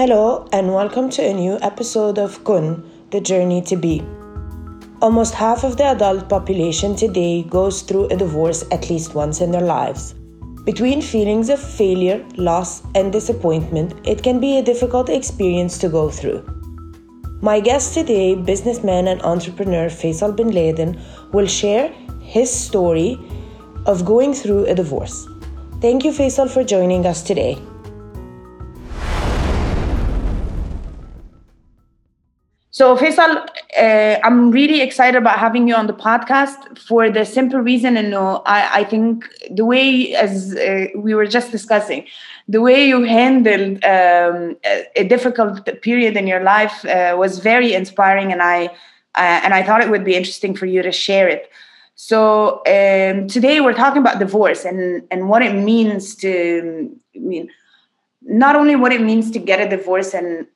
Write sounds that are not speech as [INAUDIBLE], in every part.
Hello, and welcome to a new episode of Kun, the journey to be. Almost half of the adult population today goes through a divorce at least once in their lives. Between feelings of failure, loss, and disappointment, it can be a difficult experience to go through. My guest today, businessman and entrepreneur Faisal bin Laden, will share his story of going through a divorce. Thank you, Faisal, for joining us today. So, Faisal, uh, I'm really excited about having you on the podcast for the simple reason, and I, I think the way, as uh, we were just discussing, the way you handled um, a, a, difficult period in your life uh, was very inspiring, and I uh, and I thought it would be interesting for you to share it. So um, today we're talking about divorce and and what it means to I mean not only what it means to get a divorce and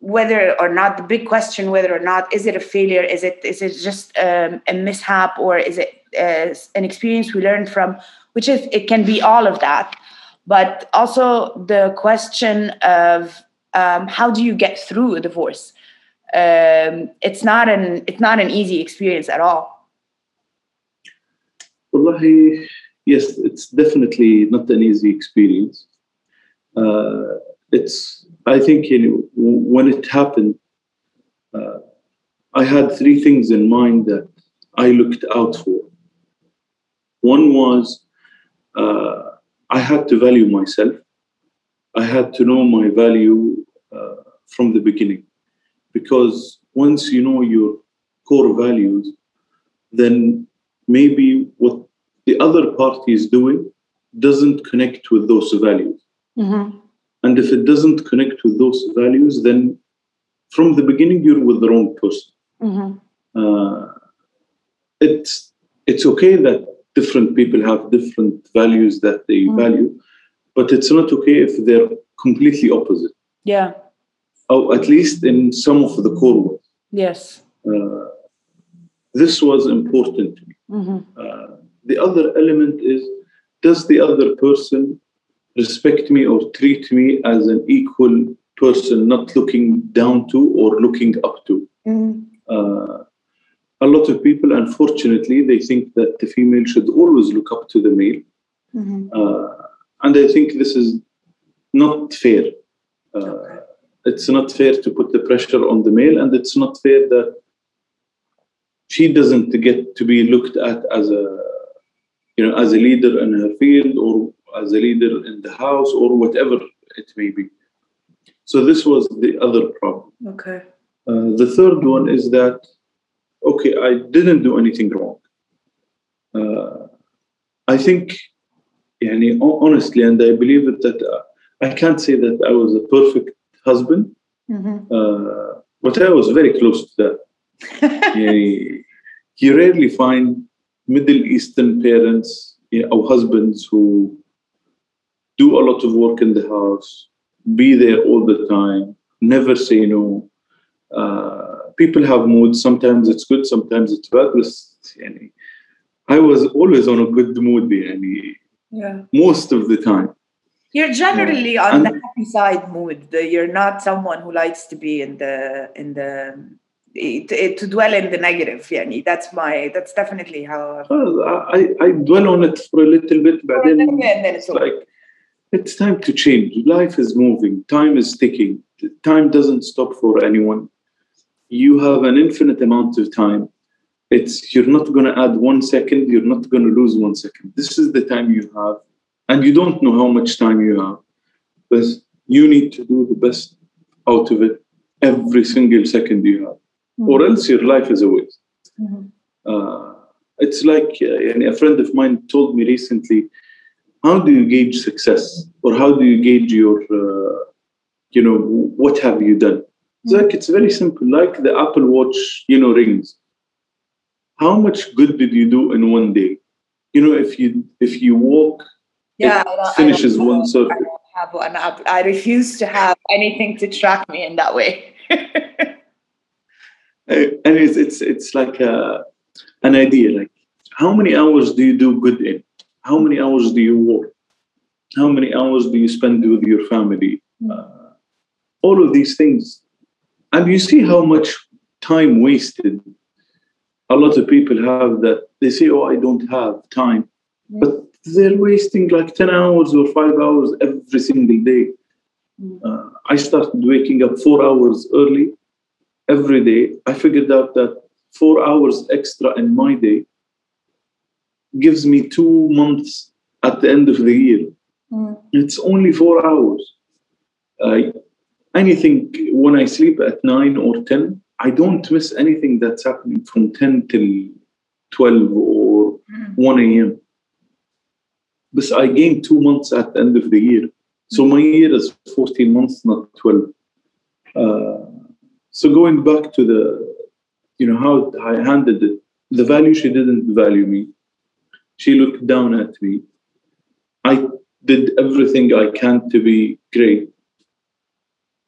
whether or not the big question whether or not is it a failure? Is it is it just um, a mishap or is it uh, an experience we learned from? Which is it can be all of that. But also the question of um, how do you get through a divorce? Um, it's not an it's not an easy experience at all. Wallahi, yes it's definitely not an easy experience. Uh, it's I think you know when it happened, uh, I had three things in mind that I looked out for. One was uh, I had to value myself. I had to know my value uh, from the beginning, because once you know your core values, then maybe what the other party is doing doesn't connect with those values. Mm-hmm. And if it doesn't connect to those values, then from the beginning you're with the wrong person. Mm-hmm. Uh, it's it's okay that different people have different values that they mm-hmm. value, but it's not okay if they're completely opposite. Yeah. Or at least in some of the core ones. Yes. Uh, this was important to me. Mm-hmm. Uh, the other element is does the other person respect me or treat me as an equal person, not looking down to or looking up to. Mm-hmm. Uh, a lot of people, unfortunately, they think that the female should always look up to the male. Mm-hmm. Uh, and I think this is not fair. Uh, okay. It's not fair to put the pressure on the male, and it's not fair that she doesn't get to be looked at as a, you know, as a leader in her field or as a leader in the house or whatever it may be. So this was the other problem. Okay. Uh, the third one is that, okay, I didn't do anything wrong. Uh, I think, yani, honestly, and I believe it that uh, I can't say that I was a perfect husband, mm-hmm. Uh, but I was very close to that. [LAUGHS] yani, you rarely find Middle Eastern parents or husbands who do a lot of work in the house, be there all the time, never say no. Uh, people have moods. Sometimes it's good, sometimes it's bad. But yani, I was always on a good mood. Yani, yeah. Most of the time. You're generally yeah. on and the happy side mood. You're not someone who likes to be in the in the to, to dwell in the negative. Yani. That's my that's definitely how. I, I dwell on it for a little bit, but then, then it's like it's time to change. Life is moving, time is ticking. Time doesn't stop for anyone. You have an infinite amount of time. It's you're not going to add one second, you're not going to lose one second. This is the time you have, and you don't know how much time you have, but you need to do the best out of it every single second you have, mm-hmm. or else your life is a waste. Mm-hmm. Uh, it's like uh, a friend of mine told me recently how do you gauge success? Or how do you gauge your uh, you know what have you done? It's like it's very simple like the apple watch you know rings. How much good did you do in one day? You know if you if you walk yeah finishes one circle I don't have one. I refuse to have anything to track me in that way. [LAUGHS] And it's it's it's like a, an idea like how many hours do you do good in how many hours do you work? How many hours do you spend with your family? Hmm. Uh, all of these things. And you see how much time wasted a lot of people have that they say, Oh, I don't have time. But they're wasting like 10 hours or five hours every single day. Uh, I started waking up four hours early every day. I figured out that four hours extra in my day gives me two months at the end of the year. Mm. It's only four hours. Uh, anything when I sleep at nine or 10, I don't miss anything that's happening from 10 till 12 or 1 a.m. But I gain two months at the end of the year. So my year is 14 months, not 12. Uh, so going back to the, you know, how I handled it, the value she didn't value me. She looked down at me. I did everything I can to be great.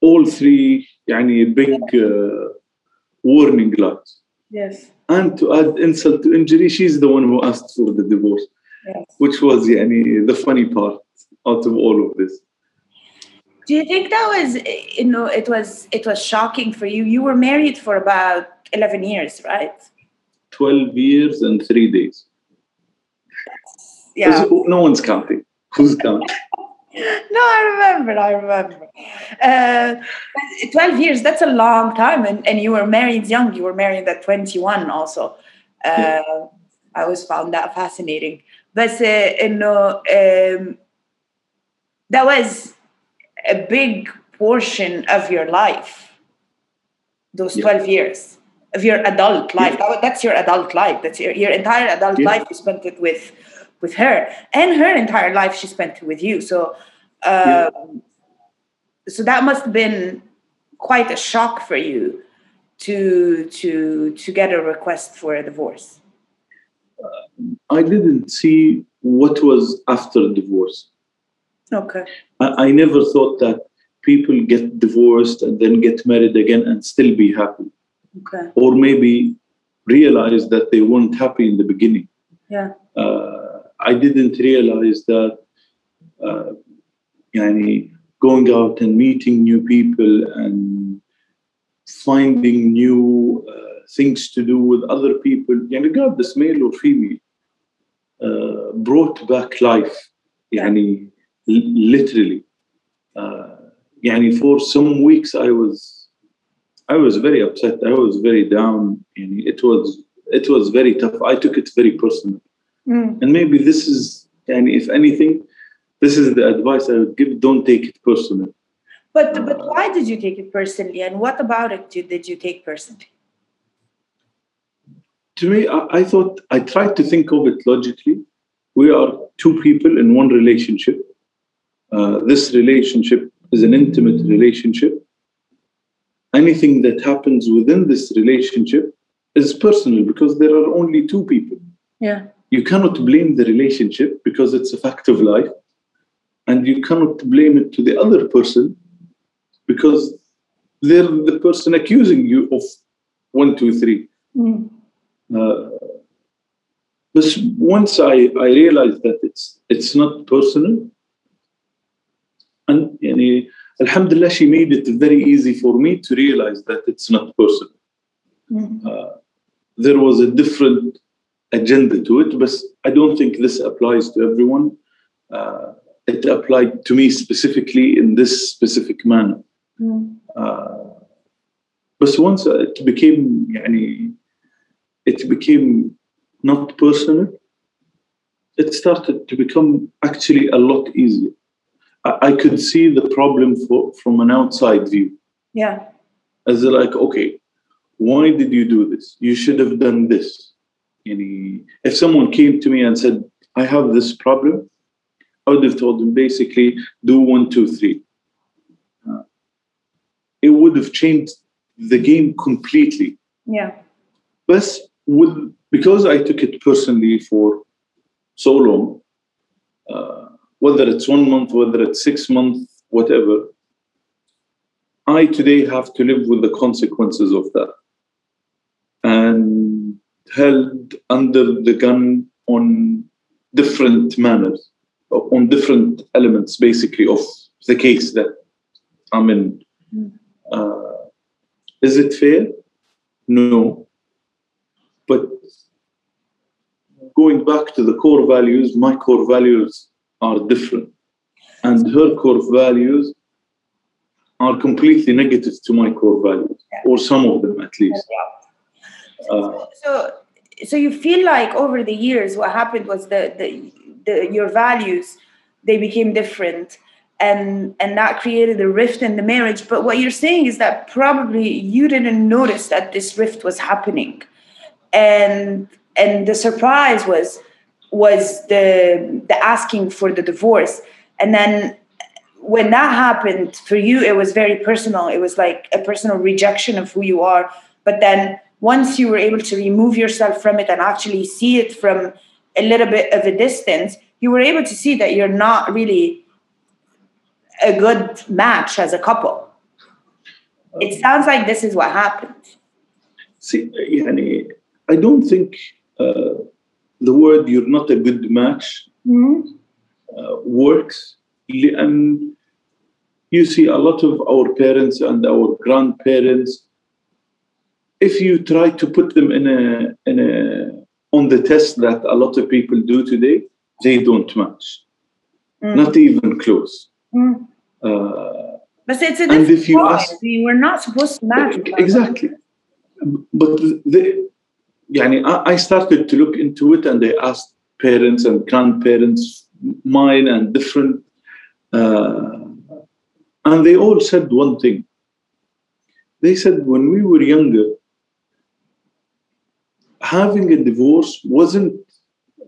All three, يعني big uh, warning lights. Yes. And to add insult to injury, she's the one who asked for the divorce, Yes. which was يعني, the funny part out of all of this. Do you think that was you know it was it was shocking for you? You were married for about eleven years, right? 12 years and three days. Yeah. No one's counting. Who's counting? [LAUGHS] No, I remember. I remember. Uh, Twelve years. That's a long time, and, and you were married young. You were married at twenty one. Also, uh, Yeah. I always found that fascinating. But uh, you know, um, that was a big portion of your life. Those Yeah. twelve years of your adult life. That wa- that's your adult life. That's your, your entire adult Yeah. life. You spent it with with her, and her entire life she spent with you. So, um, Yeah. so that must have been quite a shock for you to to to get a request for a divorce. I didn't see what was after divorce. Okay. I, I never thought that people get divorced and then get married again and still be happy, Okay. or maybe realize that they weren't happy in the beginning. Yeah. Uh, I didn't realize that uh, يعني, going out and meeting new people and finding new uh, things to do with other people, يعني, regardless male or female, uh, brought back life. يعني, l- literally. Uh, يعني, for some weeks, I was, I was very upset. I was very down. يعني, it was, it was very tough. I took it very personal. Mm. And maybe this is, and if anything, this is the advice I would give. Don't take it personally. But but why did you take it personally, and what about it did you take personally? To me, I, I thought I tried to think of it logically. We are two people in one relationship. Uh, this relationship is an intimate relationship. Anything that happens within this relationship is personal because there are only two people. Yeah you cannot blame the relationship because it's a fact of life and you cannot blame it to the other person because they're the person accusing you of one two three mm. uh, but once I, I realized that it's it's not personal and alhamdulillah she made it very easy for me to realize that it's not personal mm. uh, there was a different agenda to it, but I don't think this applies to everyone. Uh, it applied to me specifically in this specific manner. Mm. Uh, but once it became, يعني, it became not personal, it started to become actually a lot easier. I, I could see the problem for, from an outside view Yeah. as like, okay, why did you do this? You should have done this. Yani, if someone came to me and said, I have this problem, I would have told them basically, do one, two, three. Uh, it would have changed the game completely. Yeah. But with, because I took it personally for so long, uh, whether it's one month, whether it's six months, whatever, I today have to live with the consequences of that. Held under the gun on different manners, on different elements, basically, of the case that I'm in. Uh, is it fair? No. But going back to the core values, my core values are different. And her core values are completely negative to my core values, Yeah. or some of them at least. Uh, so so you feel like over the years what happened was the, the the your values they became different and and that created a rift in the marriage. But what you're saying is that probably you didn't notice that this rift was happening. And and the surprise was was the the asking for the divorce. And then when that happened for you it was very personal. It was like a personal rejection of who you are. But then once you were able to remove yourself from it and actually see it from a little bit of a distance you were able to see that you're not really a good match as a couple it sounds like this is what happened See, يعني, I don't think uh, the word "you're not a good match" uh, works. And you see, a lot of our parents and our grandparents, if you try to put them in a in a on the test that a lot of people do today, they don't match, Mm. not even close. Mm. Uh, but it's a And different if you point. ask- we were not supposed to match exactly but the يعني I I started to look into it and I asked parents and grandparents mine and different uh, and they all said one thing they said when we were younger having a divorce wasn't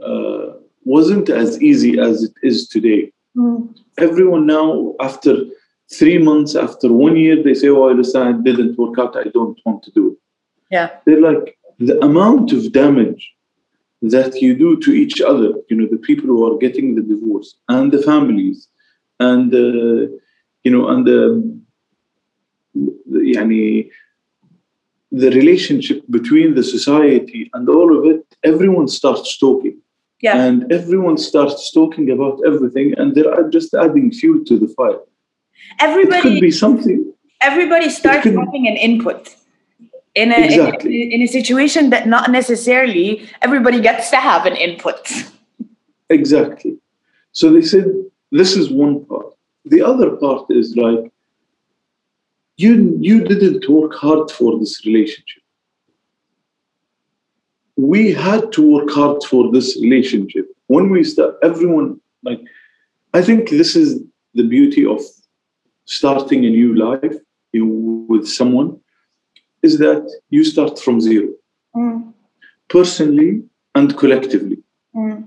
uh, wasn't as easy as it is today Mm. everyone now after three months after one year they say oh i listen it didn't work out i don't want to do it yeah they're like the amount of damage that you do to each other you know the people who are getting the divorce and the families and uh, you know and the, the يعني, the relationship between the society and all of it everyone starts talking yeah and everyone starts talking about everything and they're just adding fuel to the fire it everybody could be something everybody starts could- having an input in a, Exactly. in, in a situation that not necessarily everybody gets to have an input. Exactly. So they said this is one part. The other part is like you, you didn't work hard for this relationship. We had to work hard for this relationship. When we start, everyone, like, I think this is the beauty of starting a new life with someone is that you start from zero mm. personally and collectively mm.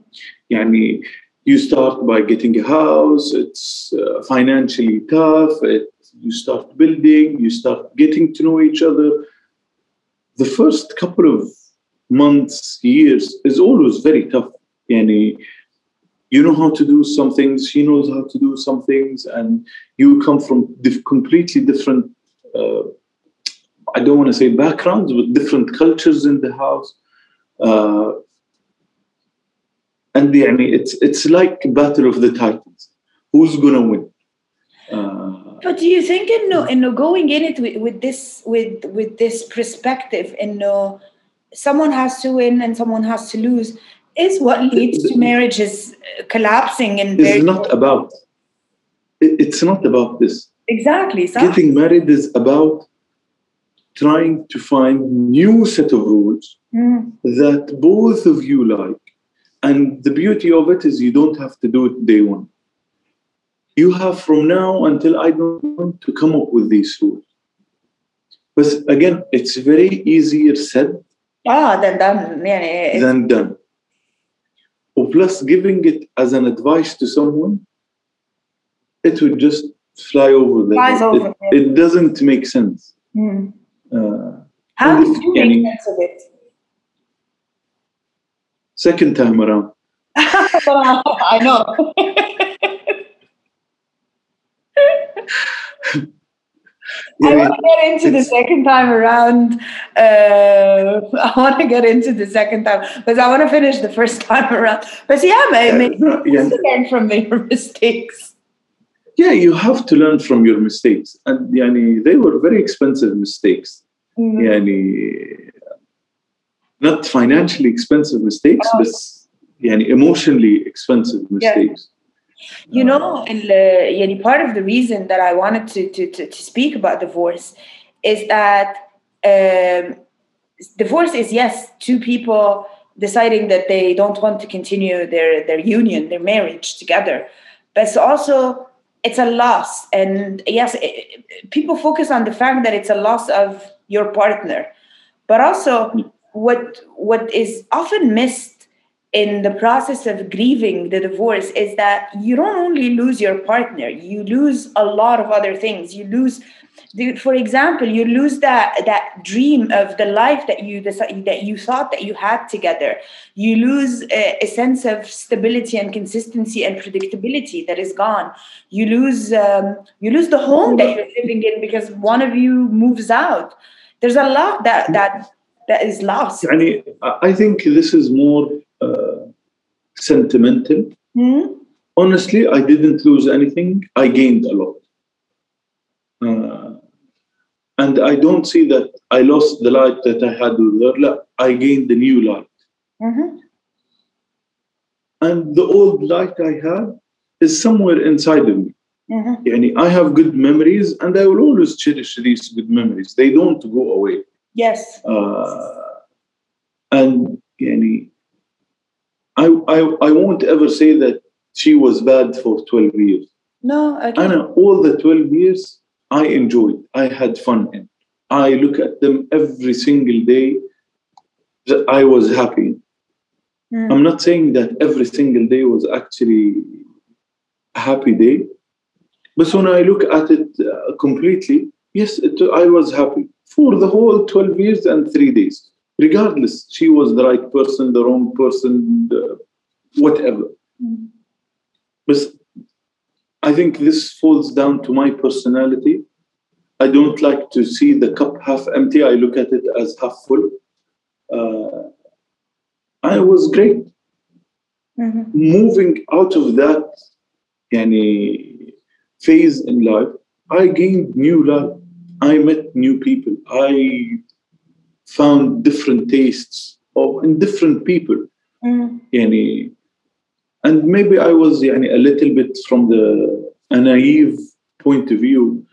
yani you start by getting a house it's uh, financially tough it you start building you start getting to know each other the first couple of months years is always very tough يعني you know how to do some things she knows how to do some things and you come from dif- completely different uh, i don't want to say backgrounds but different cultures in the house uh, and يعني it's it's like battle of the titans who's gonna win uh, but do you think in no, in no going in it with, with this with with this perspective and no someone has to win and someone has to lose is what leads to marriages uh, collapsing and it's not about it- it's not about this. Exactly so getting married is about trying to find new set of rules Mm, that both of you like. And the beauty of it is you don't have to do it day one you have from now until i don't want to come up with these rules but again it's very easier said ah then done yeah, than done. Or plus, giving it as an advice to someone, it would just fly over them. Flies It- over, It, doesn't make sense. mm. Uh, how did you make sense of it second time around, [LAUGHS] I know [LAUGHS] I want to [LAUGHS] get into the second time around. Uh, I want to get into the second time because I want to finish the first [LAUGHS] time around. But yeah, uh, maybe no, yeah, learn from your [LAUGHS] mistakes. yeah, you have to learn from your mistakes. And yani, they were very expensive mistakes. Mhm. Yani, not financially expensive mistakes, Oh. but yani, emotionally expensive mistakes. You know, and uh, part of the reason that I wanted to, to, to, to speak about divorce is that um, divorce is, yes, two people deciding that they don't want to continue their, their union, their marriage together. But it's also, it's a loss. And yes, it, people focus on the fact that it's a loss of your partner. But also, hmm. what what is often missed in the process of grieving the divorce is that you don't only lose your partner you lose a lot of other things. You lose for example you lose that that dream of the life that you that you thought that you had together. You lose a, a sense of stability and consistency and predictability that is gone. You lose um, you lose the home that you're living in because one of you moves out. There's a lot that that that is lost. I think this is more uh, sentimental. Hmm? Honestly, I didn't lose anything. I gained a lot. Uh, and I don't see that I lost the light that I had with her. I gained the new light. Mhm. And the old light I had is somewhere inside of me. Mhm. Yani, I have good memories and I will always cherish these good memories. They don't go away. Yes. Uh, and yani, I, I, I won't ever say that she was bad for 12 years. No, I can Anna, all the 12 years, I enjoyed. I had fun in. I look at them every single day. that I was happy. Mm. I'm not saying that every single day was actually a happy day, but when I look at it uh, completely, yes, it, I was happy for the whole 12 years and three days. Regardless, she was the right person, the wrong person, the, whatever. Mm. But I think this falls down to my personality. I don't like to see the cup half empty. I look at it as half full. Uh, I was great. Mhm. Moving out of that yani, phase in life, I gained new life. I met new people. I found different tastes of in different people. Mm. يعني and maybe I was يعني a little bit from the a naive point of view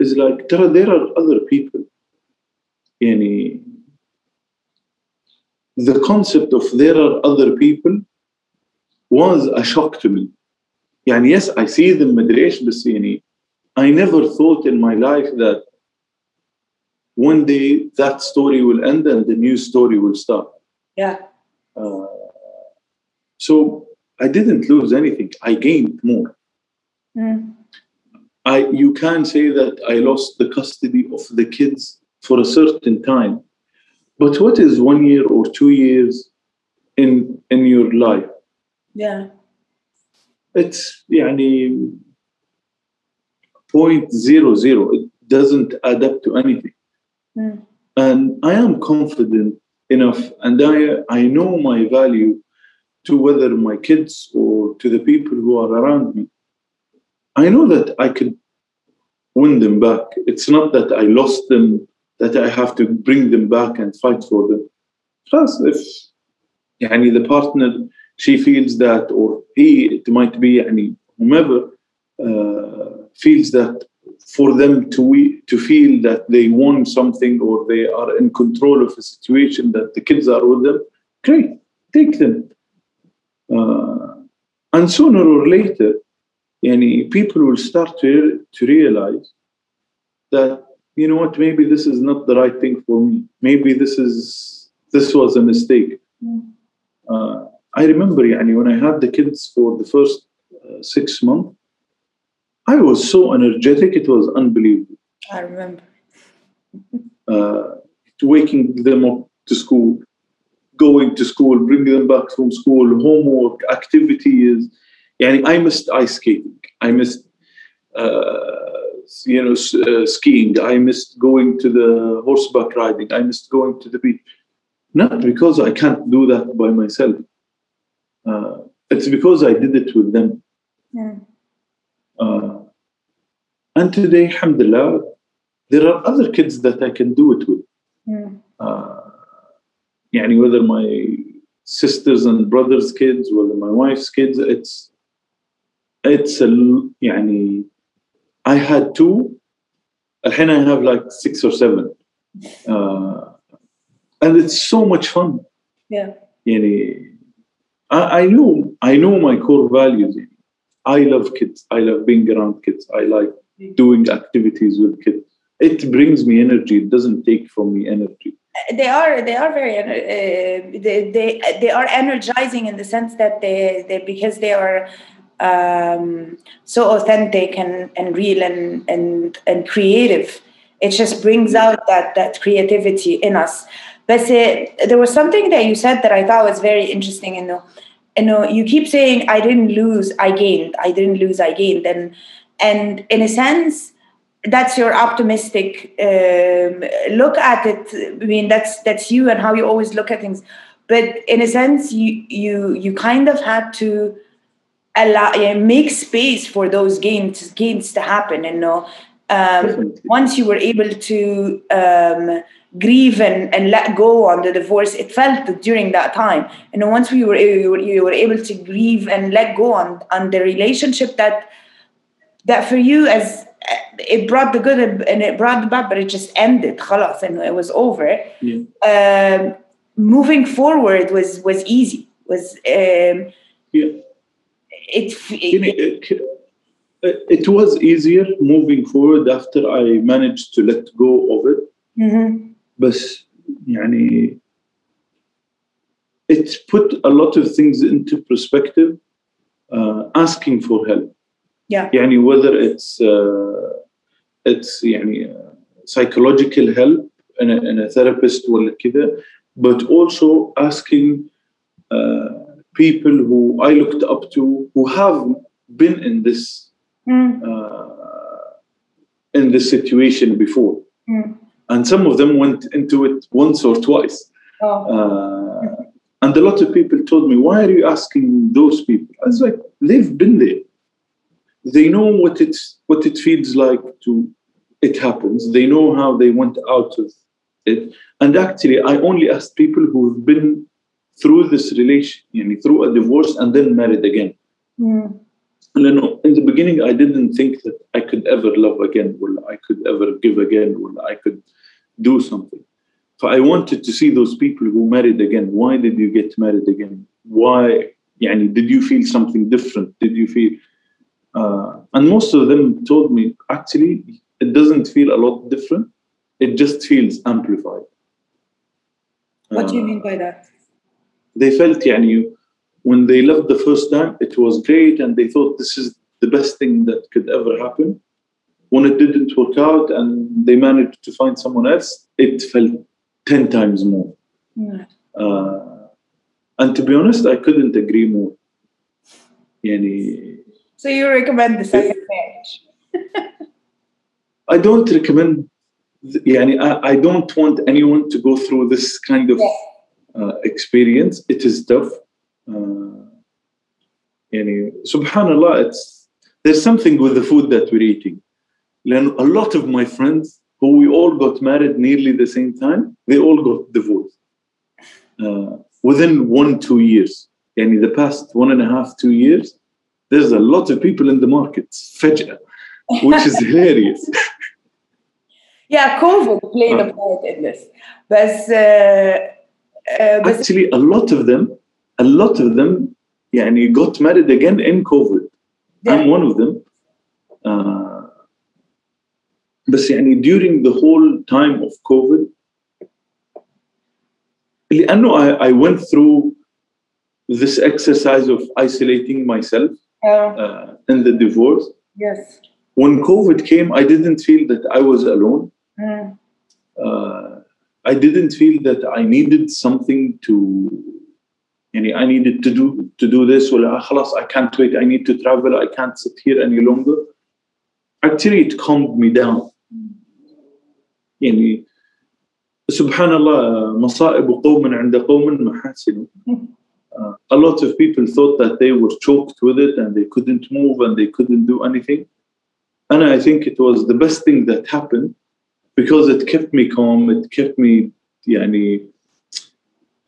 is like ترى there are other people يعني the concept of there are other people was a shock to me يعني yes I see them مدري ايش بس يعني I never thought in my life that one day that story will end and the new story will start Yeah. uh, so I didn't lose anything. I gained more. Mm. I you can say that I lost the custody of the kids for a certain time, but what is one year or two years in in your life? Yeah. It's يعني point zero zero. It doesn't add up to anything. Mm. and I am confident enough, and I I know my value to whether my kids or to the people who are around me. I know that I could win them back. It's not that I lost them, that I have to bring them back and fight for them. Plus, if يعني the partner she feels that, or he, it might be يعني whomever uh, feels that for them to we, to feel that they won something or they are in control of a situation that the kids are with them, great, take them. Uh, and sooner or later, any people will start to, to realize that you know what, maybe this is not the right thing for me. Maybe this is this was a mistake. Mm. Uh, I remember yani, when I had the kids for the first uh, six months, I was so energetic, it was unbelievable. I remember. [LAUGHS] Uh, waking them up to school, going to school, bringing them back from school, homework, activities. Yani I missed ice skating. I missed, uh, you know, uh, skiing. I missed going to the horseback riding. I missed going to the beach. Not because I can't do that by myself. Uh, it's because I did it with them. Mm. Uh, and today, alhamdulillah, there are other kids that I can do it with. Yeah. Uh, whether my sisters and brothers' kids, whether my wife's kids, it's it's a yani. I had two. And I have like six or seven, uh, and it's so much fun. Yeah. Yani, I, I know I know my core values. I love kids. I love being around kids. I like doing activities with kids. It brings me energy. It doesn't take from me energy. They are they are very uh, they, they they are energizing in the sense that they, they because they are um, so authentic and, and real and, and and creative. It just brings out that that creativity in us. But uh, there was something that you said that i thought was very interesting you know you know you keep saying i didn't lose i gained i didn't lose i gained and and in a sense that's your optimistic um, look at it. I mean, that's that's you and how you always look at things. But in a sense, you you you kind of had to allow make space for those gains gains to happen. And you know, um, once you were able to um, grieve and, and let go on the divorce, it felt that during that time. And then once we were you were, you were able to grieve and let go on on the relationship that that for you as it brought the good and it brought the bad, but it just ended. خلاص, and it was over. Yeah. Um, moving forward was was easy. Was um, Yeah. it, You know, it, it was easier moving forward after I managed to let go of it Mhm. بس يعني it put a lot of things into perspective uh, asking for help Yeah. يعني whether it's uh, it's يعني uh, psychological help in a, in a therapist ولا كذا but also asking uh, people who I looked up to who have been in this Mm, uh, in this situation before mm. and some of them went into it once or twice. Oh. uh, and a lot of people told me why are you asking those people? I was like they've been there. They know what it's what it feels like to it happens. They know how they went out of it. And actually i only asked people who've been through this relation you know, through a divorce and then married again. Mm. and then in the beginning, I didn't think that I could ever love again, or I could ever give again, or I could do something. So I wanted to see those people who married again. Why did you get married again? Why? Yani, did you feel something different? Did you feel? Uh, and most of them told me actually it doesn't feel a lot different. It just feels amplified. What do you Uh, mean by that? they felt يعني when they left the first time, it was great and they thought this is the best thing that could ever happen. When it didn't work out and they managed to find someone else, it felt 10 times more. Yeah. Uh, and to be honest, I couldn't agree more. Yani, so you recommend the second marriage? [LAUGHS] I don't recommend, yani, I, I don't want anyone to go through this kind of yeah. uh, experience. It is tough uh, يعني subhanallah it's there's something with the food that we're eating لأن a lot of my friends who we all got married nearly the same time they all got divorced uh, within one two years يعني the past one and a half two years there's a lot of people in the markets فجأة which is hilarious [LAUGHS] Yeah, COVID played a part in this. But, uh, uh, but actually a lot of them a lot of them يعني got married again in COVID I'm one of them uh, بس يعني during the whole time of COVID لأنه I, I went through this exercise of isolating myself uh, uh, in the divorce yes. when COVID came I didn't feel that I was alone Mm. uh, I didn't feel that I needed something to يعني I needed to do to do this ولا خلاص I can't wait I need to travel I can't sit here any longer actually it calmed me down يعني سبحان الله مصائب قوم عند قوم محاسن Uh, a lot of people thought that they were choked with it and they couldn't move and they couldn't do anything and I think it was the best thing that happened because it kept me calm. It kept me, يعني,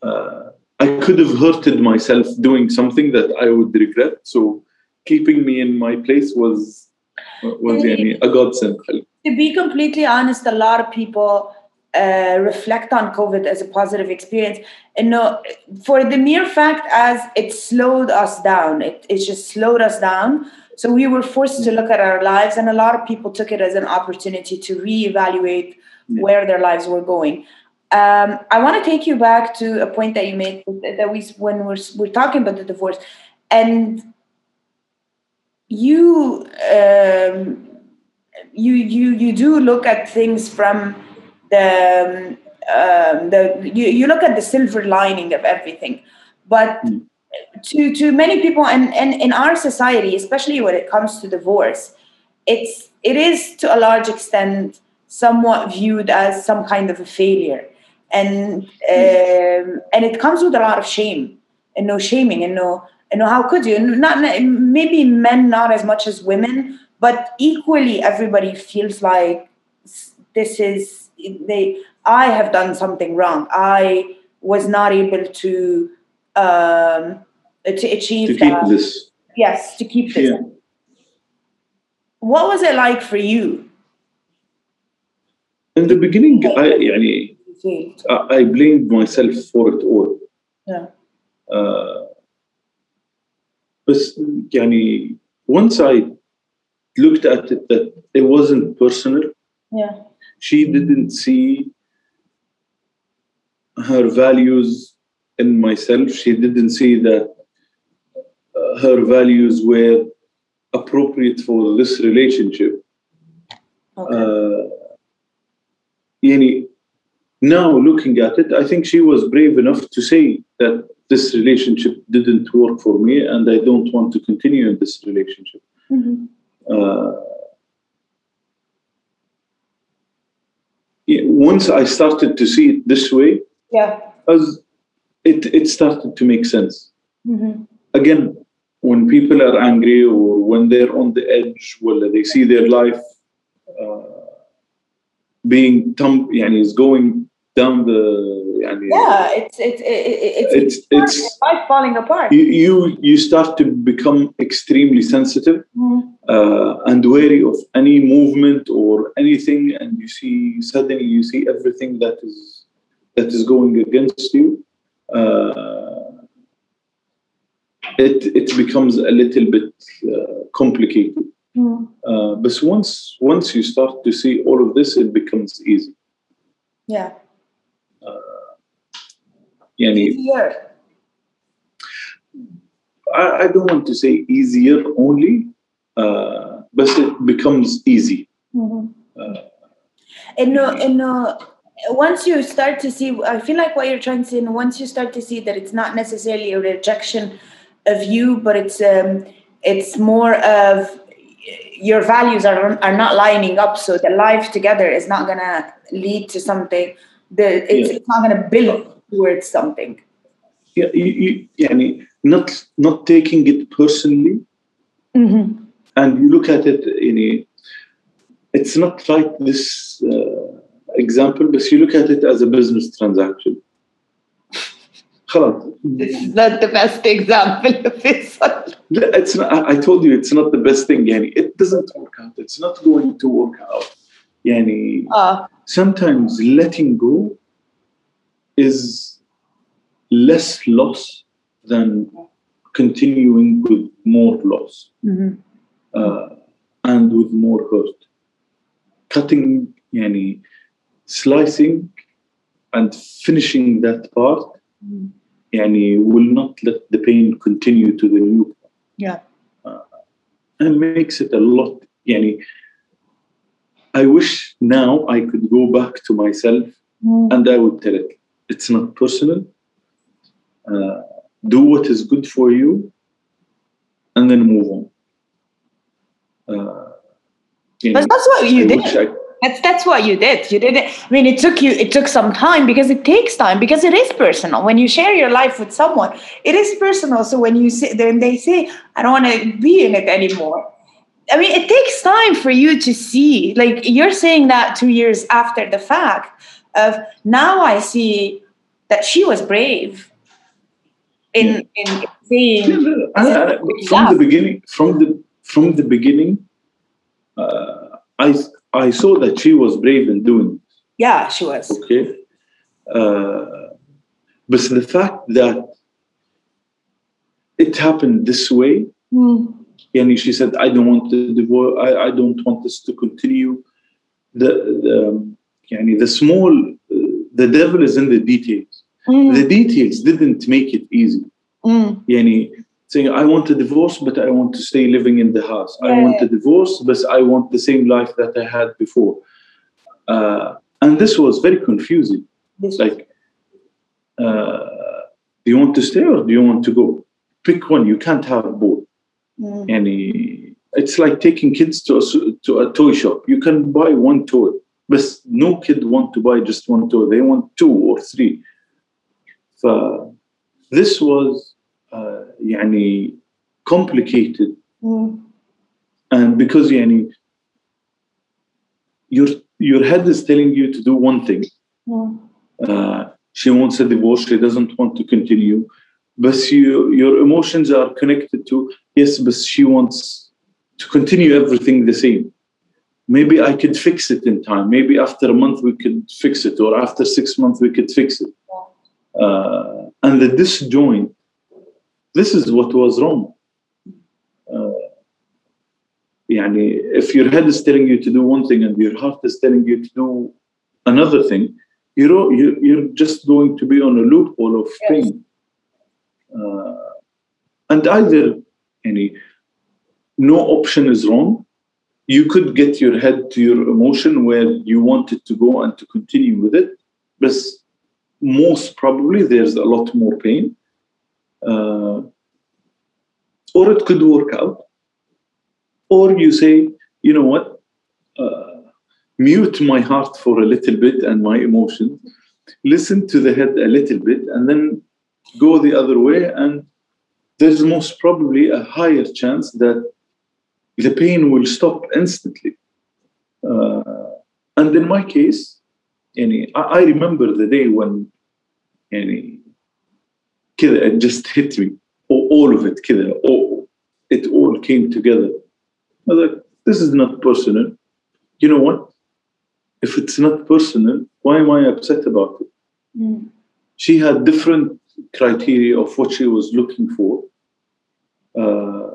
uh, I could have hurted myself doing something that I would regret. So keeping me in my place was was يعني, a godsend. To be completely honest, a lot of people uh, reflect on COVID as a positive experience. And no, for the mere fact as it slowed us down, it, it just slowed us down. So we were forced to look at our lives, and a lot of people took it as an opportunity to reevaluate yeah. where their lives were going. Um, I want to take you back to a point that you made that we when we're we're talking about the divorce, and you um, you you you do look at things from the um, the you, you look at the silver lining of everything, but mm. to to many people and, and in our society, especially when it comes to divorce, it's it is to a large extent somewhat viewed as some kind of a failure, and um, and it comes with a lot of shame. And no shaming and no and no how could you? Not maybe men not as much as women, but equally everybody feels like this is they i have done something wrong. I was not able to um to achieve to keep that. this. Yes to keep this. Yeah. what was it like for you? In the beginning i يعني, I blamed myself for it all yeah uh, بس يعني once I looked at it that it wasn't personal yeah she didn't see her values in myself. She didn't see that uh, her values were appropriate for this relationship. Okay. Uh, now looking at it, I think she was brave enough to say that this relationship didn't work for me and I don't want to continue in this relationship. Mm-hmm. Uh, once I started to see it this way, yeah, as it it started to make sense. Mm-hmm. Again, when people are angry or when they're on the edge, well, they see their life uh, being tum- yani is going down the yeah, it's it's it's it's, it's, life falling apart. You, you you start to become extremely sensitive mm. uh, and wary of any movement or anything, and you see suddenly you see everything that is that is going against you. Uh, it it becomes a little bit uh, complicated. Mm. but once once you start to see all of this, it becomes easy. Yeah. Yani, easier. I, I, don't want to say easier only, uh, but it becomes easy. Mm-hmm. Uh, and no, and no, once you start to see, I feel like what you're trying to say, once you start to see that it's not necessarily a rejection of you, but it's um, it's more of your values are are not lining up, so the life together is not gonna lead to something. The it's, yeah. it's not gonna build towards something. Yeah, you, you, yeah, I mean, not not taking it personally, mm-hmm. and you look at it in a. It's not like this uh, example, but you look at it as a business transaction. [LAUGHS] this is not the best example of this. it's not, I told you it's not the best thing, Yani. It doesn't work out. It's not going to work out. Yani, uh. sometimes letting go is less loss than continuing with more loss mm-hmm. uh, and with more hurt. Cutting, yani, slicing and finishing that part mm-hmm. yani, will not let the pain continue to the new part. Yeah. Uh, and makes it a lot. Yani, I wish now I could go back to myself mm. and I would tell it it's not personal. Uh, do what is good for you, and then move on. Uh, but that's what you I did. I, that's that's what you did. You did it. I mean, it took you. It took some time because it takes time because it is personal. When you share your life with someone, it is personal. So when you say, then they say, "I don't want to be in it anymore," I mean, it takes time for you to see. Like you're saying that two years after the fact of now I see that she was brave in in saying Yeah, I- I- from the beginning, from the from the beginning, uh, I I saw that she was brave in doing it. yeah, she was. Okay, uh, but the fact that it happened this way, Mm. and she said, "I don't want the divorce. I, I don't want this to continue." The the يعني the small, uh, the devil is in the details. Mm. The details didn't make it easy. Mm. يعني saying I want a divorce, but I want to stay living in the house. I Yeah, want yeah. a divorce, but I want the same life that I had before. Uh, and this was very confusing. This It's like, uh, do you want to stay or do you want to go? Pick one. You can't have both. Mm. Any, it's like taking kids to a, s- to a toy shop. You can buy one toy, but no kid want to buy just one toy. They want two or three. So this was uh, يعني complicated Mm. and because يعني your your head is telling you to do one thing Mm. uh, she wants a divorce she doesn't want to continue but you, your emotions are connected to yes but she wants to continue everything the same maybe i could fix it in time maybe after a month we could fix it or after six months we could fix it uh, and the disjoint this is what was wrong uh, يعني if your head is telling you to do one thing and your heart is telling you to do another thing you're, you're, you're just going to be on a loophole of Yes. pain uh, and either any no option is wrong you could get your head to your emotion where you wanted to go and to continue with it but most probably there's a lot more pain. Uh, or it could work out. Or you say you know what? Uh, mute my heart for a little bit and my emotions. Listen to the head a little bit and then go the other way. And there's most probably a higher chance that the pain will stop instantly uh, and in my case يعني, I, I remember the day when يعني, كذا it just hit me all, all of it كذا all, it all came together I was like this is not personal you know what if it's not personal why am I upset about it Mm. she had different criteria of what she was looking for. Uh,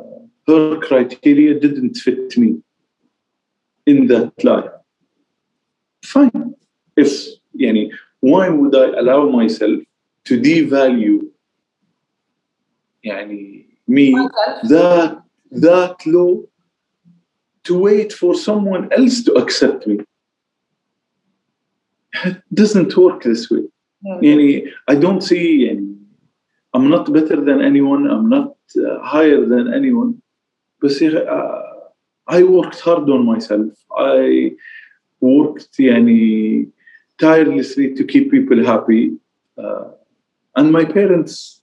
her criteria didn't fit me in that life. Fine. If, yani, why would I allow myself to devalue yani, me that, that low to wait for someone else to accept me? It doesn't work this way. No. Yani, I don't see, yani, I'm not better than anyone, I'm not uh, higher than anyone. بس يا أخي, uh, I worked hard on myself I worked يعني tirelessly to keep people happy uh, and my parents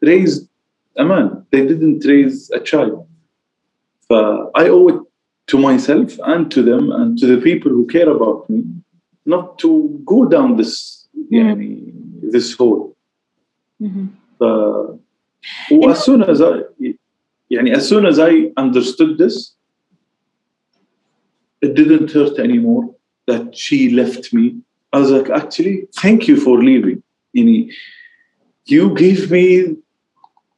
raised a man they didn't raise a child so I owe it to myself and to them and to the people who care about me not to go down this يعني this hole Mhm. ف و as soon as I يعني as soon as I understood this it didn't hurt anymore that she left me I was like actually thank you for leaving يعني you gave me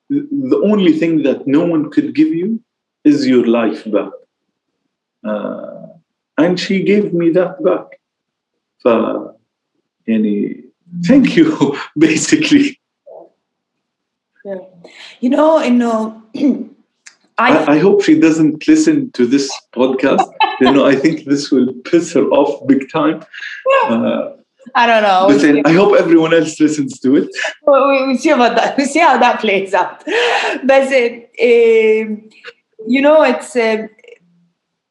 the only thing that no one could give you is your life back uh, and she gave me that back ف يعني thank you [LAUGHS] basically Yeah. You know, in uh, [CLEARS THROAT] I I, hope she doesn't listen to this podcast you know I think this will piss her off big time uh, I don't know. but then I hope everyone else listens to it we, we- we see about that. [LAUGHS] We see how that plays out. But it, um, you know, it's uh,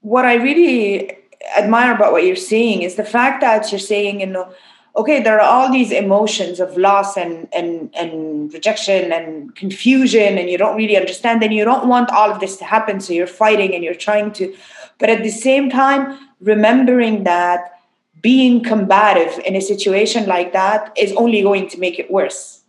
what I really admire about what you're saying is the fact that you're saying, you know, okay, there are all these emotions of loss and and and rejection and confusion, and you don't really understand, and you don't want all of this to happen, so you're fighting and you're trying to, but at the same time, remembering that being combative in a situation like that is only going to make it worse.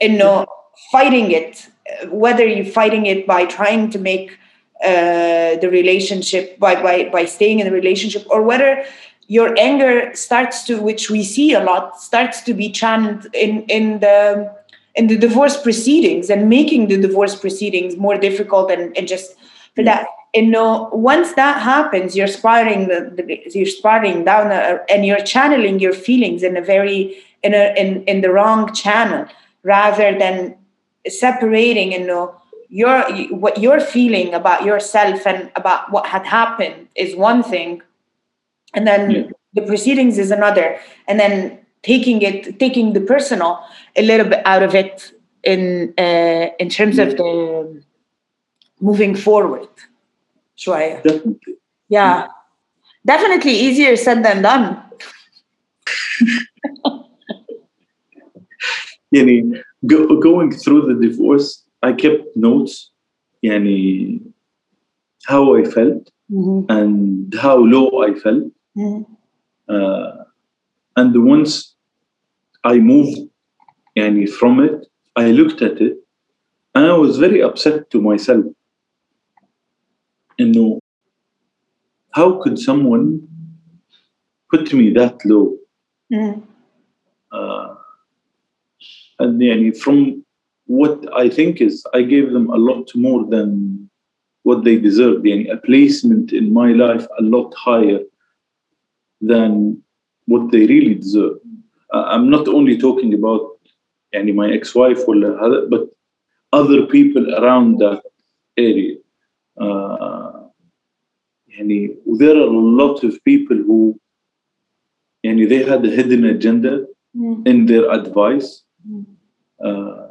And no, fighting it, whether you're fighting it by trying to make uh, the relationship by, by by staying in the relationship, or whether your anger starts to which we see a lot starts to be channeled in in the in the divorce proceedings and making the divorce proceedings more difficult and, and just for that. And no once that happens you're spiraling the, the you're spiraling down a, and you're channeling your feelings in a very in a in, in the wrong channel rather than separating and you know your what you're feeling about yourself and about what had happened is one thing and then yeah. the proceedings is another. And then taking it taking the personal a little bit out of it in uh, in terms of the moving forward. Sure definitely. yeah. Definitely easier said than done. Yani, go, going through the divorce i kept notes yani, how i felt mm-hmm. and how low i felt. Uh, and once I moved yani, from it, I looked at it and I was very upset to myself. And how could someone put me that low? Mm. Uh, and yani, from what I think is, I gave them a lot more than what they deserved. Yani, a placement in my life a lot higher than what they really deserve uh, I'm not only talking about يعني my ex-wife ولا هذا but other people around that area uh, يعني there are a lot of people who يعني they had a hidden agenda Mm. in their advice Mm. uh,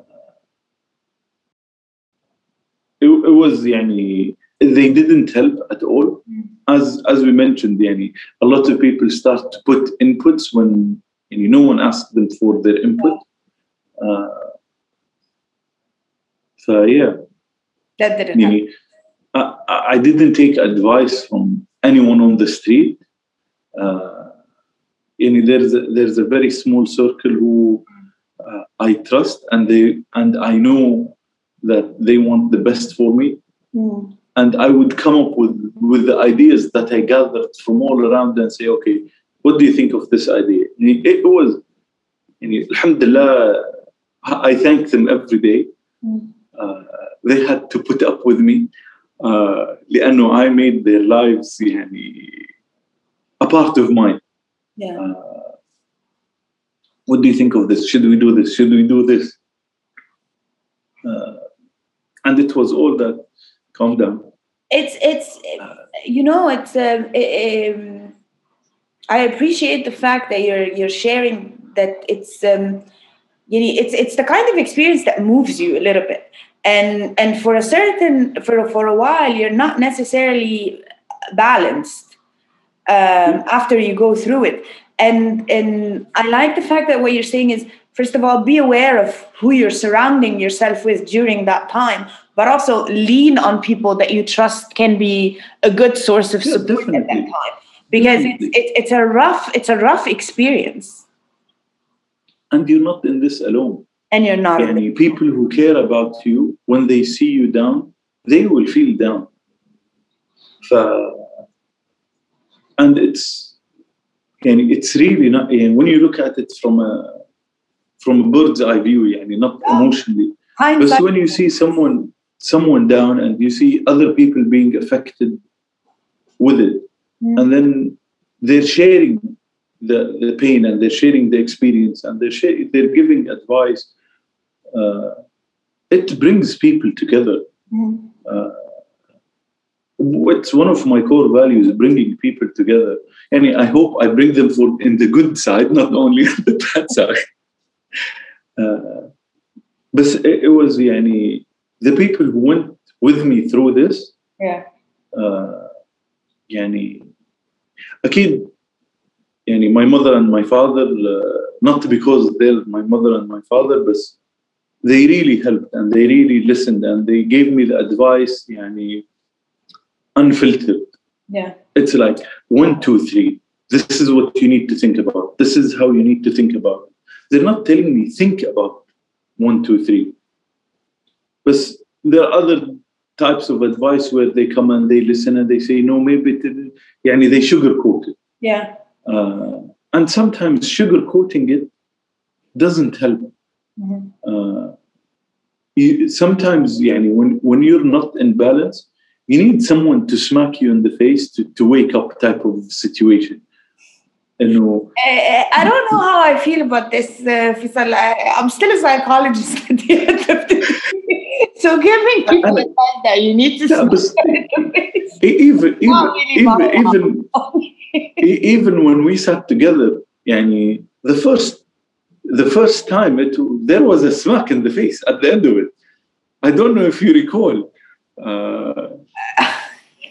it, it was يعني they didn't help at all Mm. as as we mentioned, Danny, a lot of people start to put inputs when yani, no one asks them for their input. Uh, so yeah, that didn't. Yani, I, I, didn't take advice from anyone on the street. Uh, there's a, there's a very small circle who uh, I trust, and they and I know that they want the best for me. Mm and I would come up with with the ideas that I gathered from all around and say okay what do you think of this idea يعني it was يعني, alhamdulillah I thank them every day Mm. uh, they had to put up with me uh, لأنه I made their lives يعني a part of mine yeah uh, what do you think of this should we do this should we do this uh, and it was all that calm down. It's it's you know it's um, um, I appreciate the fact that you're you're sharing that it's um you know, it's it's the kind of experience that moves you a little bit. And and for a certain for for a while you're not necessarily balanced um, after you go through it. And and I like the fact that what you're saying is first of all, be aware of who you're surrounding yourself with during that time, but also lean on people that you trust can be a good source of yeah, support definitely. at that time. Because it's, it, it's a rough it's a rough experience. And you're not in this alone. And you're not people who care about you when they see you down they will feel down. ف... and it's and it's really not and when you look at it from a from a bird's eye view يعني not Yeah. emotionally but hindsight when you see someone someone down and you see other people being affected with it Mm. and then they're sharing the, the pain and they're sharing the experience and they're share, they're giving advice uh, it brings people together Mm. uh, it's one of my core values bringing people together and i hope i bring them for in the good side [LAUGHS] not only on the bad side uh, but it, it was يعني, the people who went with me through this yeah uh, يعني اكيد يعني my mother and my father uh, not because they're my mother and my father but they really helped and they really listened and they gave me the advice يعني unfiltered Yeah. it's like one two three this is what you need to think about this is how you need to think about it. They're not telling me, think about one, two, three. But there are other types of advice where they come and they listen and they say, no, maybe Yeah. Yani they sugarcoat it. Yeah. Uh, and sometimes sugarcoating it doesn't help. Mm-hmm. Uh, sometimes, yani, when, when you're not in balance, you need someone to smack you in the face to, to wake up type of situation. You know, Uh, I don't know how I feel about this, uh, Faisal. I'm still a psychologist [LAUGHS] at the end of the day. So giving people I- advice that you need to Yeah, but- smack in the face. even even even even, even when we sat together, yani, the first the first time it there was a smack in the face at the end of it. I don't know if you recall. Uh,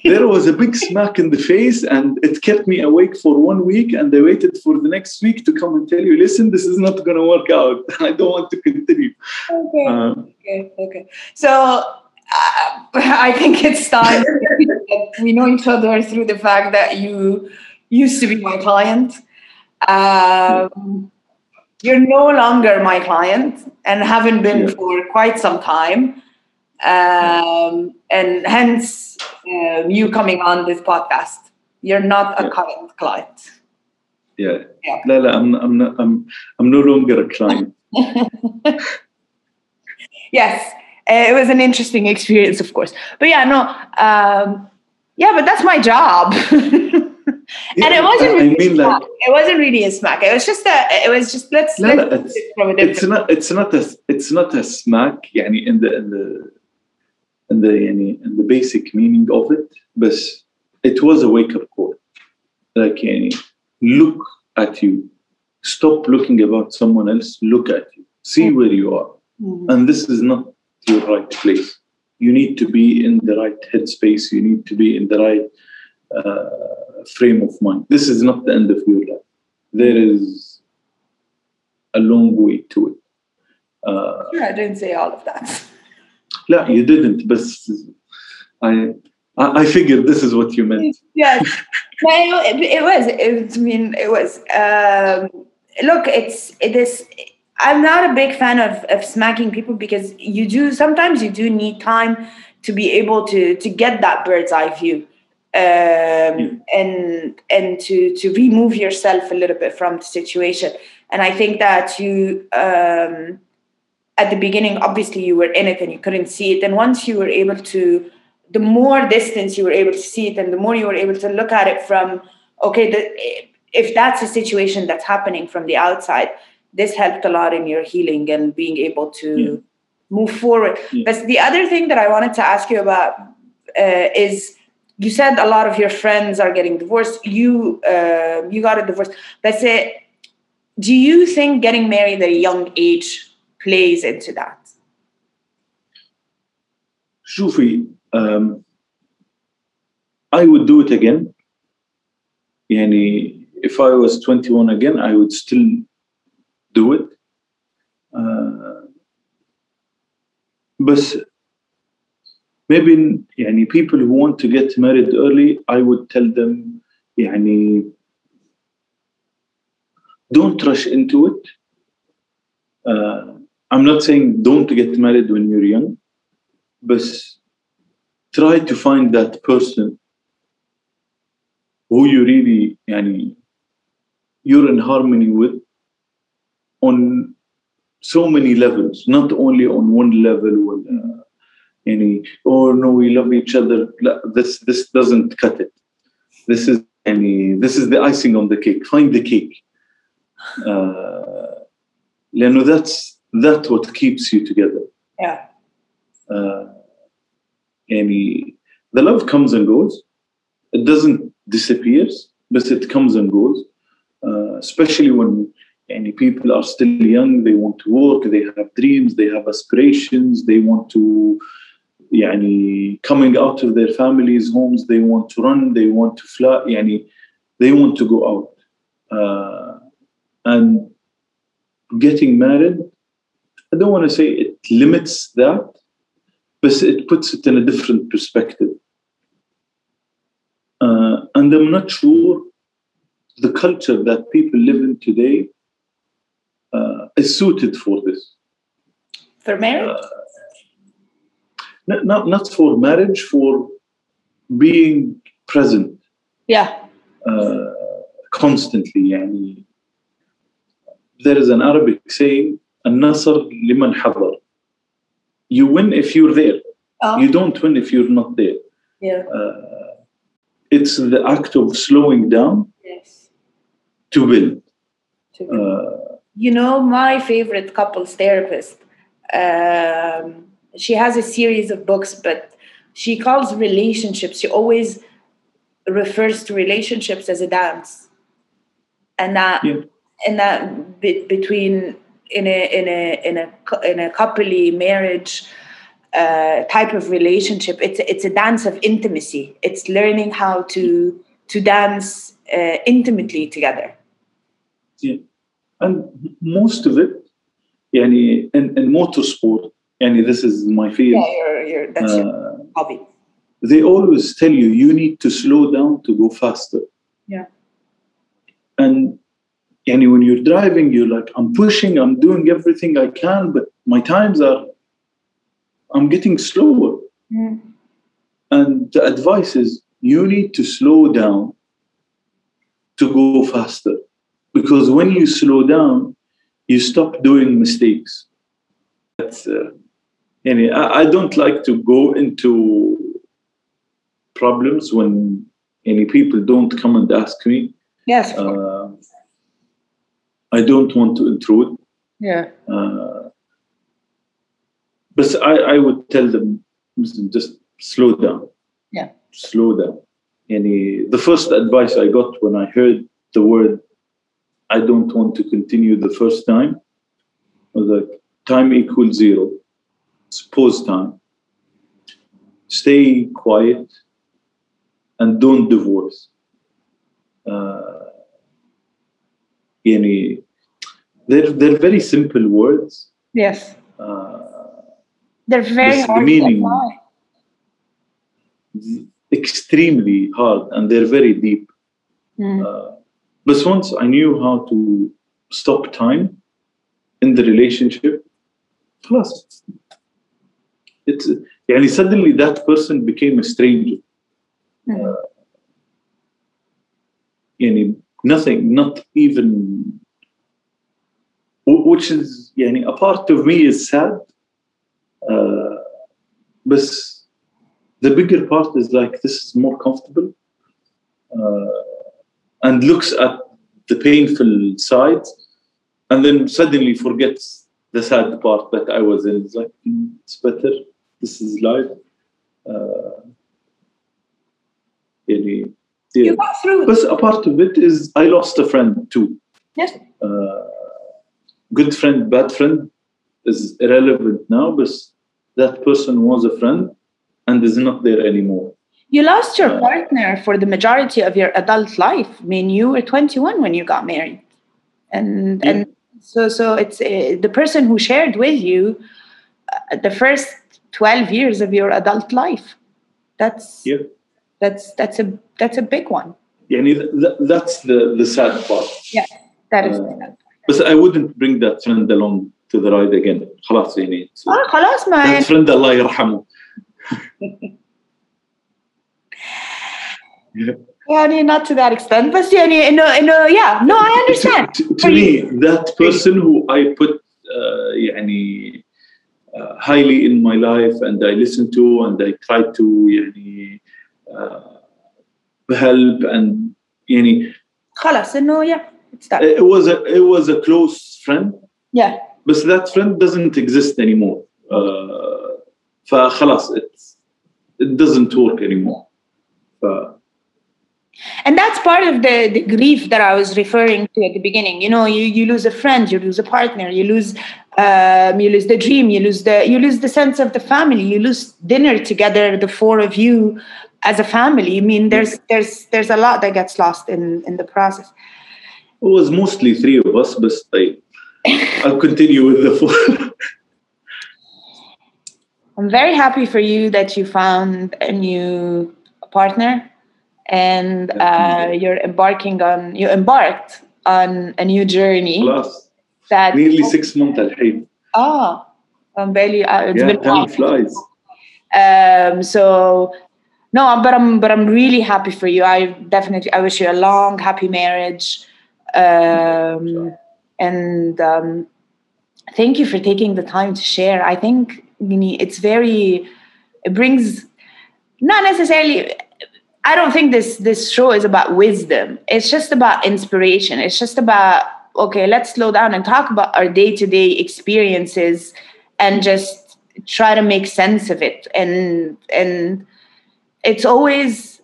there was a big smack in the face, and it kept me awake for one week. And I waited for the next week to come and tell you, listen, this is not going to work out. [LAUGHS] I don't want to continue. okay. Uh, Okay, okay. So uh, [LAUGHS] I think it's time [LAUGHS] that we know each other through the fact that you used to be my client. Um, you're no longer my client and haven't been Yeah. for quite some time um, and hence um, you coming on this podcast. You're not a yeah. current client. Yeah. yeah. No, no, I'm, I'm, not, I'm, I'm no longer a client. [LAUGHS] yes, uh, it was an interesting experience, of course. But yeah, no, um, yeah, but that's my job. [LAUGHS] Yeah, and it wasn't really I mean, a smack. Like, it wasn't really a smack. It was just a. It was just let's. No, let's no, it's, it it's, not. It's not a. It's not a smack. Yeah, in the in the in the يعني in the basic meaning of it but it was a wake up call like يعني look at you stop looking about someone else look at you see where you are Mhm. and this is not your right place you need to be in the right headspace you need to be in the right uh, frame of mind this is not the end of your life there is a long way to it uh, Sure, I didn't say all of that. [LAUGHS] لا you didn't but I I figured this is what you meant yes, no, it, it was. It, I mean, it was. Um, look, it's it is. I'm not a big fan of of smacking people because you do sometimes you do need time to be able to to get that bird's eye view. Um, and and to to remove yourself a little bit from the situation and i think that you um, at the beginning obviously you were in it and you couldn't see it. And once you were able to the more distance you were able to see it and the more you were able to look at it from okay the, if that's a situation that's happening from the outside this helped a lot in your healing and being able to Yeah. move forward. Yeah. but the other thing that i wanted to ask you about uh, is you said a lot of your friends are getting divorced. You uh, you got a divorce. But say, do you think getting married at a young age plays into that شوفي um, I would do it again يعني if I was 21 again I would still do it uh, بس maybe يعني people who want to get married early I would tell them يعني don't rush into it uh, I'm not saying don't get married when you're young but try to find that person who you really يعني you're in harmony with on so many levels not only on one level ولا يعني oh no we love each other لا, this this doesn't cut it this is يعني this is the icing on the cake find the cake uh, لأنه that's that's what keeps you together yeah uh, يعني the love comes and goes it doesn't disappears but it comes and goes uh, especially when يعني people are still young they want to work they have dreams they have aspirations they want to يعني coming out of their families homes they want to run they want to fly يعني they want to go out uh, and getting married, I don't want to say it limits that, but it puts it in a different perspective. Uh, and I'm not sure the culture that people live in today uh, is suited for this. For marriage? Uh, not, not for marriage, for being present. Yeah. Uh, constantly. Yani. There is an Arabic saying, النصر لمن حضر. You win if you're there. Oh. You don't win if you're not there. yeah. Uh, it's the act of slowing down Yes. to build. To be- Uh, You know, my favorite couples therapist, um, she has a series of books, but she calls relationships, she always refers to relationships as a dance. And that, Yeah. and that bit between in a in a in a cou- in a coupley marriage uh, type of relationship, it's it's a dance of intimacy. It's learning how to to dance uh, intimately together. yeah. And most of it, يعني, in, in motorsport, يعني, this is my field. Yeah, you're, you're, that's your uh, hobby. they always tell you you need to slow down to go faster. Yeah. And yani when you're driving, you're like, I'm pushing, I'm doing everything I can, but my times are, I'm getting slower. Mm. And the advice is you need to slow down to go faster. Because when you slow down, you stop doing mistakes. That's, uh, yani, I, I don't like to go into problems when any people don't come and ask me. Yes. Uh, I don't want to intrude. yeah. Uh, but I, I would tell them listen, just slow down. Yeah. Slow down. Any the first advice I got when I heard the word I don't want to continue the first time was like time equals zero. It's pause time. Stay quiet and don't divorce. Uh, يعني, they're, they're very simple words. Yes. Uh, They're very This- the hard meaning- to apply. extremely hard and they're very deep. Mm. Uh, but once I knew how to stop time in the relationship, plus it's يعني suddenly that person became a stranger. Mm. يعني nothing, not even wh- which is يعني a part of me is sad. Uh, but the bigger part is like this is more comfortable uh, and looks at the painful side and then suddenly forgets the sad part that I was in. It's like "Mm, it's better. This is life. Uh, يعني, yeah. You got through. But a part of it is I lost a friend too. Yes. Uh, good friend, bad friend is irrelevant now, but that person was a friend and is not there anymore. You lost your uh, partner for the majority of your adult life. I mean, you were 21 when you got married. And, yeah. and so, so it's uh, the person who shared with you uh, the first 12 years of your adult life. That's, yeah. that's, that's, a, that's a big one. Yeah, that's the, the sad part. Yeah, that is uh, But I wouldn't bring that friend along to the ride again. خلاص يعني. So اه خلاص ما that friend الله يرحمه. [LAUGHS] يعني not to that extent بس يعني انه انه yeah no I understand To, to me, that person who I put uh, يعني, uh, highly in my life and I listen to and I try to يعني, uh, help and يعني, خلاص انه yeah it's done it was a it was a close friend yeah but that friend doesn't exist anymore. Uh, فخلاص it's, it doesn't work anymore. ف- And that's part of the, the grief that I was referring to at the beginning. You know, you, you lose a friend, you lose a partner, you lose um, you lose the dream, you lose the you lose the sense of the family, you lose dinner together, the four of you as a family. I mean, there's there's there's a lot that gets lost in in the process. It was mostly three of us, but I, I'll continue with the four. [LAUGHS] I'm very happy for you that you found a new partner and uh, you're embarking on you embarked on a new journey Plus, that nearly six months الحين. oh I'm barely uh, it's Yeah, been time long. flies. um so no but i'm but i'm really happy for you i definitely i wish you a long happy marriage um and um thank you for taking the time to share. I think it's very it brings not necessarily i don't think this this show is about wisdom. It's just about inspiration. It's just about okay let's slow down and talk about our day-to-day experiences and just try to make sense of it. And and it's always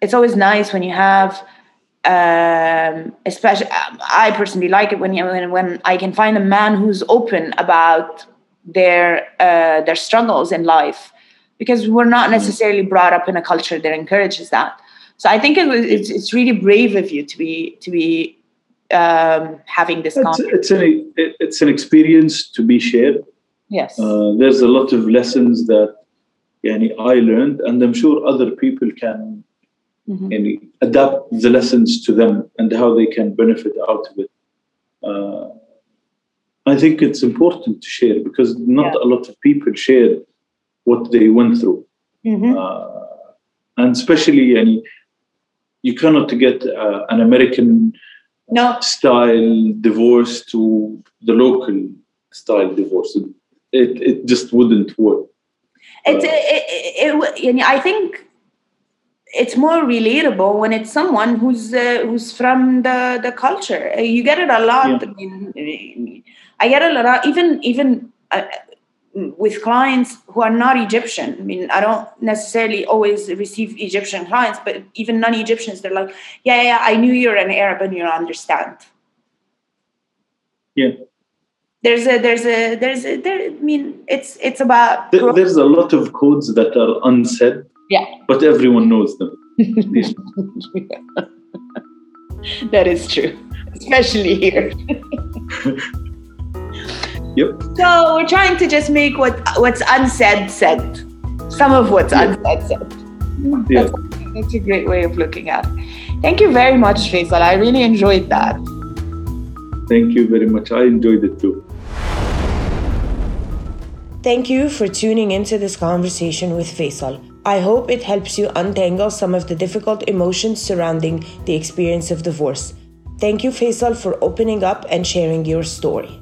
it's always nice when you have um especially i personally like it when you when, when i can find a man who's open about their uh their struggles in life because we're not necessarily brought up in a culture that encourages that. So i think it was it's, it's really brave of you to be to be um having this It's, conversation. it's, an, it's an experience to be shared. yes. Uh, there's a lot of lessons that yani, I learned, and I'm sure other people can Mhm. yani, adapt the lessons to them and how they can benefit out of it. Uh, I think it's important to share because not Yeah. a lot of people share what they went through. Mhm. Uh, and especially yani, you cannot get uh, an American no style divorce to the local style divorce. It, it just wouldn't work. It's it, it, it, it- I think it's more relatable when it's someone who's uh, who's from the the culture. Uh, You get it a lot. Yeah. I mean, I get it a lot. Even even uh, with clients who are not Egyptian. I mean, I don't necessarily always receive Egyptian clients, but even non-Egyptians, they're like, yeah, yeah, I knew you're an Arab and you understand. Yeah. There's a there's a there's a there. I mean, it's it's about There's a lot of codes that are unsaid, yeah. but everyone knows them. [LAUGHS] that is true, especially here. [LAUGHS] Yep. So we're trying to just make what what's unsaid said. Some of what's Yeah. unsaid said. Yeah. That's, that's a great way of looking at it. Thank you very much, Faisal. I really enjoyed that. Thank you very much. I enjoyed it too. Thank you for tuning into this conversation with Faisal. I hope it helps you untangle some of the difficult emotions surrounding the experience of divorce. Thank you, Faisal, for opening up and sharing your story.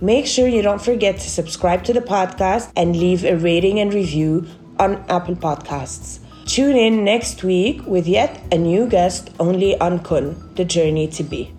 Make sure you don't forget to subscribe to the podcast and leave a rating and review on Apple Podcasts. Tune in next week with yet a new guest only on Kun, the journey to be.